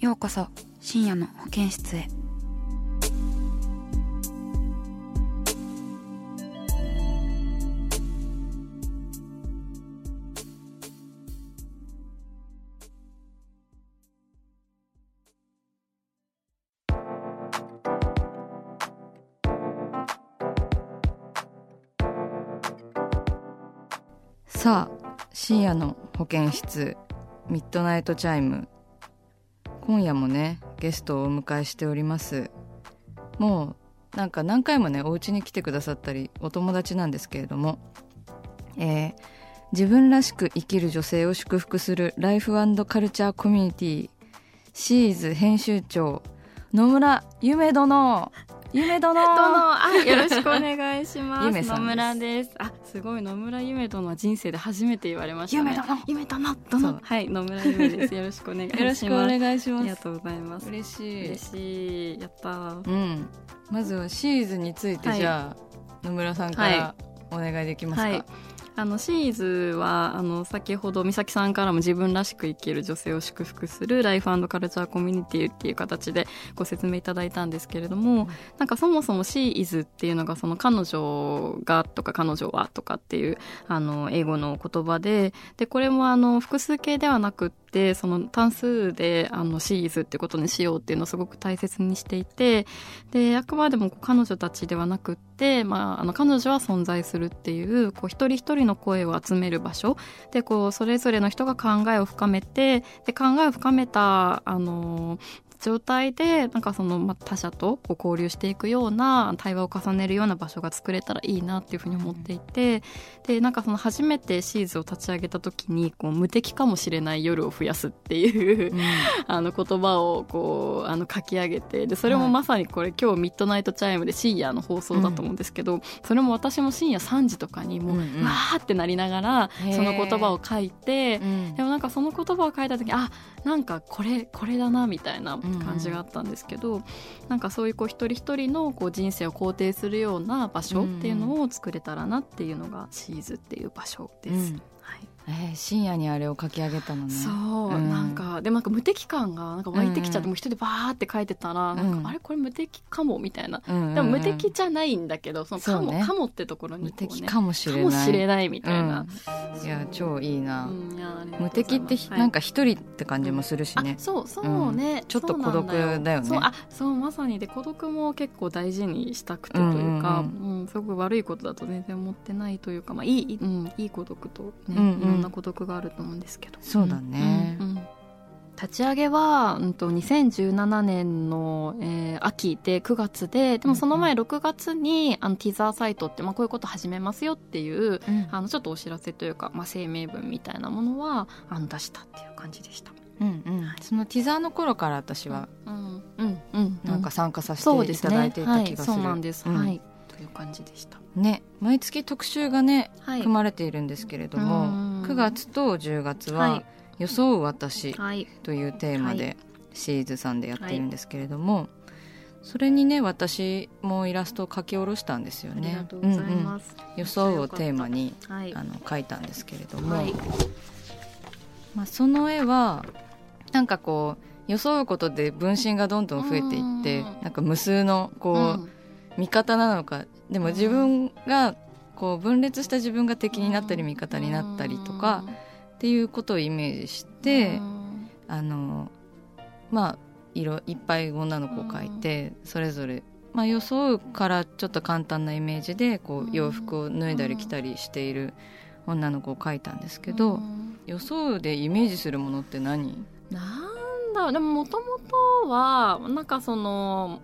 ようこそ深夜の保健室へ。さあ深夜の保健室ミッドナイトチャイム。今夜もねゲストをお迎えしております。もうなんか何回もねお家に来てくださったりお友達なんですけれどもえー自分らしく生きる女性を祝福するライフカルチャーコミュニティ She is編集長野村由芽殿。由芽殿。どうもあよろしくお願いします。野村です。あすごい。野村ゆめ殿は人生で初めて言われましたね。夢殿。殿はい野村ゆめです。よろしくお願いします。よろしくお願いします。ありがとうございます。嬉しい。嬉しい。やったー。うん、まずはシーズンについてはい。じゃあ、野村さんからお願いできますか、はいあのシーズはあの先ほど美咲さんからも自分らしく生きる女性を祝福するライフカルチャーコミュニティっていう形でご説明いただいたんですけれども、なんかそもそもシーイズっていうのがその彼女がとか彼女はとかっていうあの英語の言葉ででこれもあの複数形ではなくってその単数であのシーズってことにしようっていうのをすごく大切にしていてであくまでも彼女たちではなくって、まあ、あの彼女は存在するっていうこう一人一人の声を集める場所。でこうそれぞれの人が考えを深めてで考えを深めたあの状態でなんかそのまあ他者とこう交流していくような対話を重ねるような場所が作れたらいいなっていうふうに思っていてでなんかその初めて She isを立ち上げた時にこう無敵かもしれない夜を増やすっていう あの言葉をこうあの書き上げてでそれもまさにこれ、今日ミッドナイトチャイムで深夜の放送だと思うんですけど、それも私も深夜3時とかにもう、うんうん。わーってなりながらその言葉を書いて、うん。でもなんかその言葉を書いた時あなんかこれこれだなみたいな感じがあったんですけど、なんかそういうこう一人一人のこう人生を肯定するような場所っていうのを作れたらなっていうのがシーズっていう場所です。うん。はいえー深夜にあれを書き上げたのね。そう、うん。なんかでもなんか無敵感がなんか湧いてきちゃって、うん。もう一人でバーって書いてたら、うん。かあれ？これ無敵かもみたいな、うんうんうん。でも無敵じゃないんだけどそのかも、ね。かもってところにね、敵かもしれない。かもしれないみたいな、うん。いや超いいな、うんい無敵ってなんか一人って感じもするしね。あ、そうそうね、ちょっと孤独だよね。そうあそうまさにで孤独も結構大事にしたくてというか、ううんん。すごく悪いことだと全然思ってないというか、まあ、いい、うん、いい孤独と、ねうんうんいろんな孤独があると思うんですけど。そうだね。立ち上げは、うん、と2017年の、えー秋で9月ででもその前6月にあのティザーサイトって、まあ、こういうこと始めますよっていううん。あのちょっとお知らせというか、まあ、声明文みたいなものはあの出したっていう感じでした。うんうん。そのティザーの頃から私はうんうん。うんなんか参加させていただいていた気がする、はい、そうなんです、うん。はい。という感じでした。ね。毎月特集がねはい。組まれているんですけれども、うん9月と10月ははい「装う私はい」というテーマはでシーズさんでやってるんですけれども、それにね私もイラストを描き下ろしたんですよありねがとうございうん装うをテーマにはい。あの描いたんですけれども、はい。まあ、その絵はなんかこう装うことで分身がどんどん増えていってうん。なんか無数のこう、うん。味方なのか。でも自分がこう分裂した自分が敵になったり味方になったりとかっていうことをイメージして、あのまあ色いっぱい女の子を描いて、それぞれ、まあ、装うからちょっと簡単なイメージでこう洋服を脱いだり着たりしている女の子を描いたんですけど、うん。装うでイメージするものって何？なんだろうでももともとはなんかその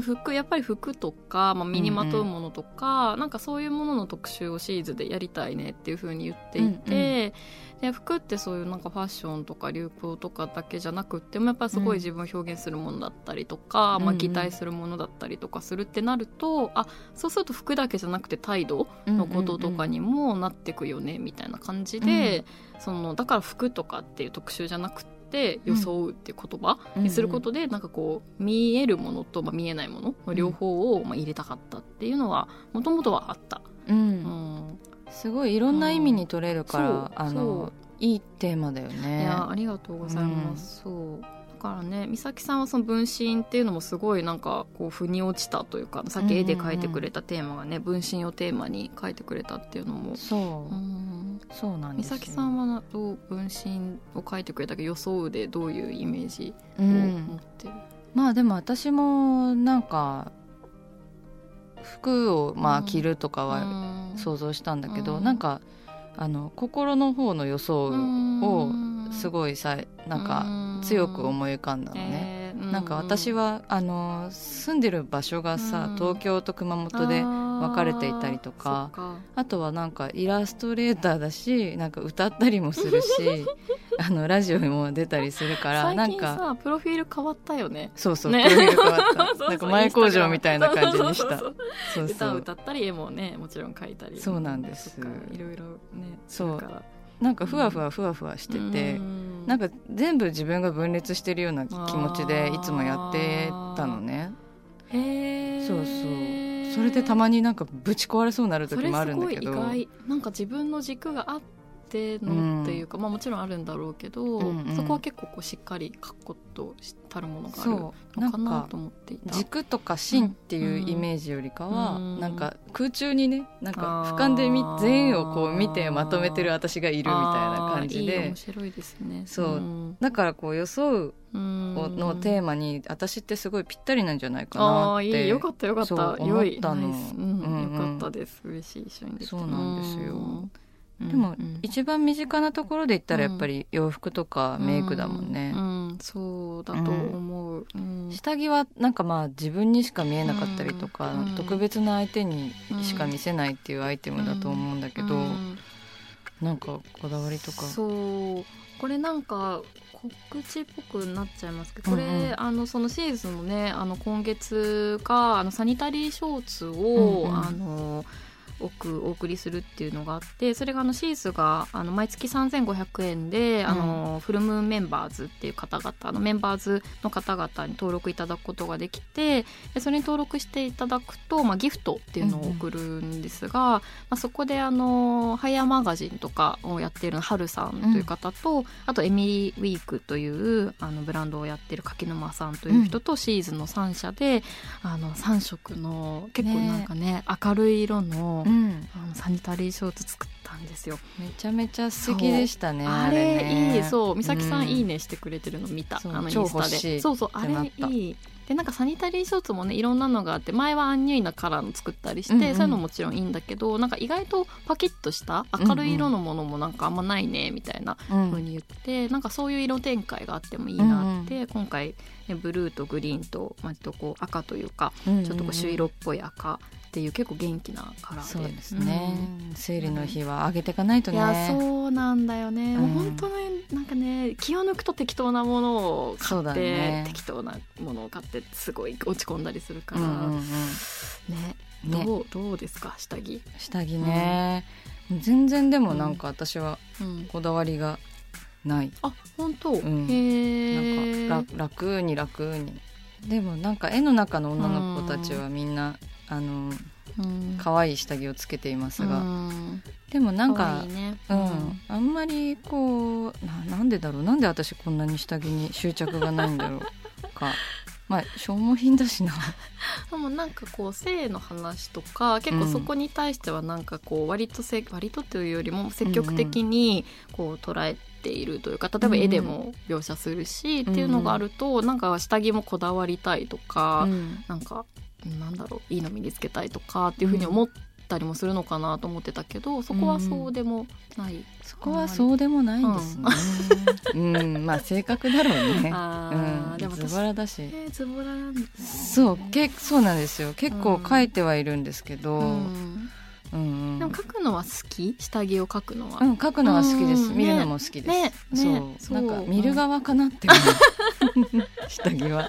服やっぱり服とか、まあ、身にまとうものとか、なんかそういうものの特集をシーズでやりたいねっていうふうに言っていて、で服ってそういうなんかファッションとか流行とかだけじゃなくってもやっぱりすごい自分を表現するものだったりとか、うん。まあ、擬態するものだったりとかするってなると、あそうすると服だけじゃなくて態度のこととかにもなってくよねみたいな感じで、そのだから服とかっていう特集じゃなくて装うっていう言葉にすることで、なんかこう見えるものと、まあ、見えないものの両方をまあ入れたかったっていうのはもともとはあった。うん。うん。すごいいろんな意味に取れるから、あのいいテーマだよいねやありがとうございます、そう。だからね美咲さんはその分身っていうのもすごいなんかこう腑に落ちたというかさっき絵で描いてくれたテーマがね、分身をテーマに描いてくれたっていうのも、そう、うん、そうなんですよ美咲さんはなどう分身を描いてくれたけど装うでどういうイメージを持うんってる、まあでも私もなんか服をまあうん着るとかはうん。想像したんだけど、うん。なんかあの心の方の装うをすいごいさなんか強く思い浮かんだのね、なんか私はあの住んでる場所がさ、うん。東京と熊本で分かれていたりとかあとはなんかイラストレーターだしなんか歌ったりもするし あのラジオにも出たりするから最なんかプロフィール変わったよね。そうそう、ね。プロフィール変わった。そうなんか前工場みたいな感じにした。そう歌を歌ったり絵もねもちろん描いたり。そうなんです。いろいろねそう。なんか。ふわふわふわふわしてて、なんか全部自分が分裂してるような気持ちでいつもやってたのね。へえそうそう。それでたまになんかぶち壊れそうになる時もあるんだけど。それすごい意外。なんか自分の軸があってのっていうか、まあもちろんあるんだろうけど、うんうん。そこは結構こうしっかり確固としたるものがあるのかなかと思っていた。軸とか芯っていうイメージよりかは、うん。なんか空中にねなんか俯瞰でみ全員をこう見てまとめてる私がいるみたいな感じで。面白いですね。そう。ん。だからこう装うののテーマに私ってすごいぴったりなんじゃないかなああっていいよかったよかった。ったの。うん。うんうん。よかったです。嬉しい。一緒にできてそうなんですよ。うんでもうん一番身近なところで言ったらやっぱり洋服とかメイクだもんね。う、ん。そうだと思う、うん。下着はなんかまあ自分にしか見えなかったりとか、うん。特別な相手にしか見せないっていうアイテムだと思うんだけど、うん。なんかこだわりとか。そう。これなんか告知っぽくなっちゃいますけどこれ、うん。うんあのそのシーズンのねあの今月があのサニタリーショーツを、うんうん。あのおくお送りするっていうのがあってそれがあのシーズがあの毎月3500円で、あのフルムーンメンバーズっていう方々あのメンバーズの方々に登録いただくことができてでそれに登録していただくと、まあ、ギフトっていうのを送るんですが、まあ、そこであのハイヤーマガジンとかをやっているハルさんという方と、あとエミリーウィークというあのブランドをやってる柿沼さんという人とシーズンの3社で、あの3色の結構なんかね明るい色のサニタリーショーツ作ったんですよ。めちゃめちゃ素敵でしたねあれね。いいそう。美咲さん、うん。いいねしてくれてるの見た。そうあのイン超スタで。欲しいそうそうあれたいいでなんかサニタリーショーツもねいろんなのがあって前はアンニュイなカラーの作ったりして、うんうん。そういうのももちろんいいんだけどなんか意外とパキッとした明るい色のものもなんかあんまないねみたいなうん。風に言って、なんかそういう色展開があってもいいなって、今回、ね、ブルーとグリーンと割とこう赤というかうんちょっとこう朱色っぽい赤っていう結構元気なカラーで。そうですね、生理の日はあげていかないとうんね。いやそうなんだよね、うん。もう本当ねなんかね気を抜くと適当なものを買って、ね。適当なものを買ってすごい落ち込んだりするから、うんうんうん。ねね。どうどうですか？下着、下着ね、全然でもなんか私はうん、こだわりがない、あ本当、ん。へえなんか楽楽に楽に。でもなんか絵の中の女の子たちはみんな、あのうん可愛い下着をつけていますが、うん。でもなん可か愛いね。うん、あんまりこうななんでだろう？なんで私こんなに下着に執着がないんだろうか。まあ消耗品だしな。でもなんかこう性の話とか結構そこに対してはなんかこう割とせ割とというよりも積極的にこう捉えてているというか例えば絵でも描写するし、っていうのがあるとなんか下着もこだわりたいとか、うん。なんかなんだろういいの身につけたいとかっていうふうに思ったりもするのかなと思ってたけどそこはそうでもない。そこはそうでもないんですね。うん、まあ性格だろうね。うん、でもズボラだし。えーズボラなんだそう、け、そうなんですよ。結構書いてはいるんですけど。ううん、んうん、でも書くのは好き？下着を書くのは、うん、書くのは好きです。うん見るのも好きです。ねねそう、そうなんか見る側かなって思う。下着は。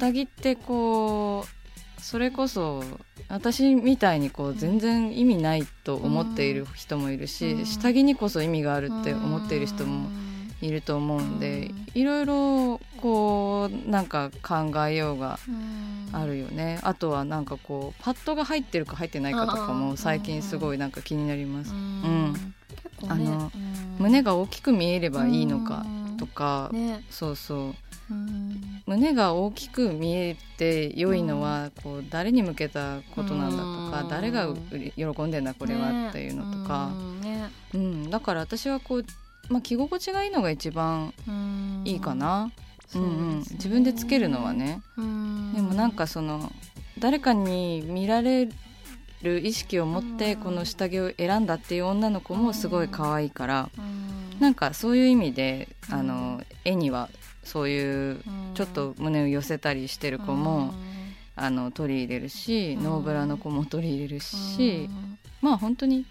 下着ってこう、それこそ。私みたいにこう全然意味ないと思っている人もいるし、うん。下着にこそ意味があるって思っている人もいると思うんで、いろいろこうなんか考えようがあるよね、あとはなんかこうパッドが入ってるか入ってないかとかも最近すごいなんか気になります、うん。ね。あのうん。胸が大きく見えればいいのかとか、ね。そうそう。うん胸が大きく見えて良いのはこう誰に向けたことなんだとか、うん。誰がう喜んでんだこれはっていうのとか、うん。だから私はこう、まあ、着心地がいいのが一番うん。いいかな、そううんうん。自分でつけるのはね、うん。でもなんかその誰かに見られる意識を持ってうん。この下着を選んだっていう女の子もすごい可愛いから。うんなんかそういう意味でうん。あの絵にはそういうちょっと胸を寄せたりしてる子もあの取り入れるしうん。ノーブラの子も取り入れるしまあ本当に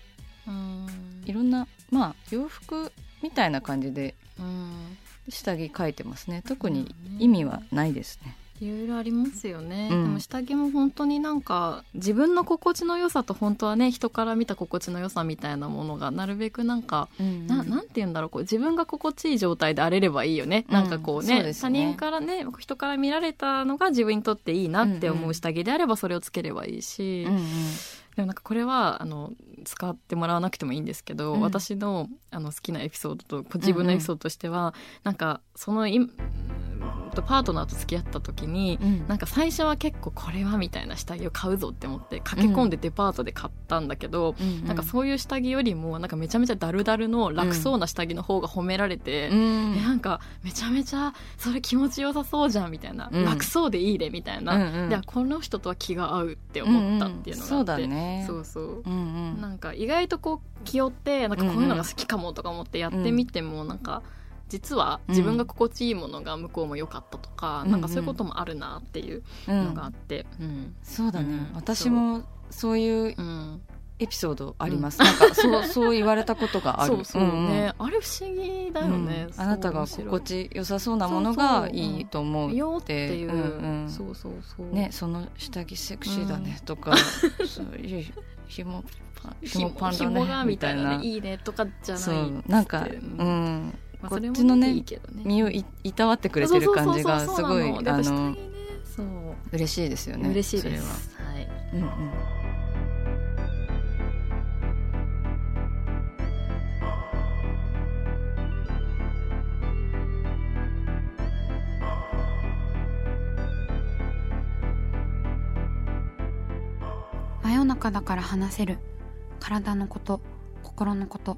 うん。いろんなまあ洋服みたいな感じでうん。下着描いてますね。特に意味はないですね。いろいろありますよね、うん。でも下着も本当になんか自分の心地の良さと本当はね人から見た心地の良さみたいなものがなるべくなんか、ななんて言うんだろうこう自分が心地いい状態で荒れればいいよね、うん。なんかこうねね。他人からね人から見られたのが自分にとっていいなって思うんううん。下着であればそれをつければいいし、うんうん。でもなんかこれはあの使ってもらわなくてもいいんですけど、うん。私のあの好きなエピソードと自分のエピソードとしては、なんかそのとパートナーと付き合った時に、うん。なん。か最初は結構これはみたいな下着を買うぞって思って駆け込ん。でデパートで買ったん。だけど、うん。なん。かそういう下着よりもなん。かめちゃめちゃダルダルの楽そうな下着の方が褒められて、うん。えなんかめちゃめちゃそれ気持ちよさそうじゃん。みたいな、うん。楽そうでいいでみたいな、うん。うん。でこの人とは気が合うって思ったっていうのがあって、そうだね。そうそううん。うん。なんか意外とこう気負ってなんかこういうのが好きかもとか思ってやってみてもなんか実は自分が心地いいものが向こうも良かったとか、うんなんかそういうこともあるなっていううんのがあって、うん。そうだね、うん。私もそういうう。ん。エピソードあります、なんかそうそう言われたことがある。そうそう。うんうん。ね、あれ不思議だよね、うん。あなたが心地よさそうなものがいいと思うよっていう、うんうん。そうそうそう。ねその下着セクシーだねとか、そういうひもパンひもパンだねみたいなみたいな。ねいいねとかじゃないなんかうん。まあこっちのねね。身をいいたわってくれてる感じがすごいあのね嬉しいですよね嬉しいです。はいうんうん真夜中だから話せる。体のこと心のこと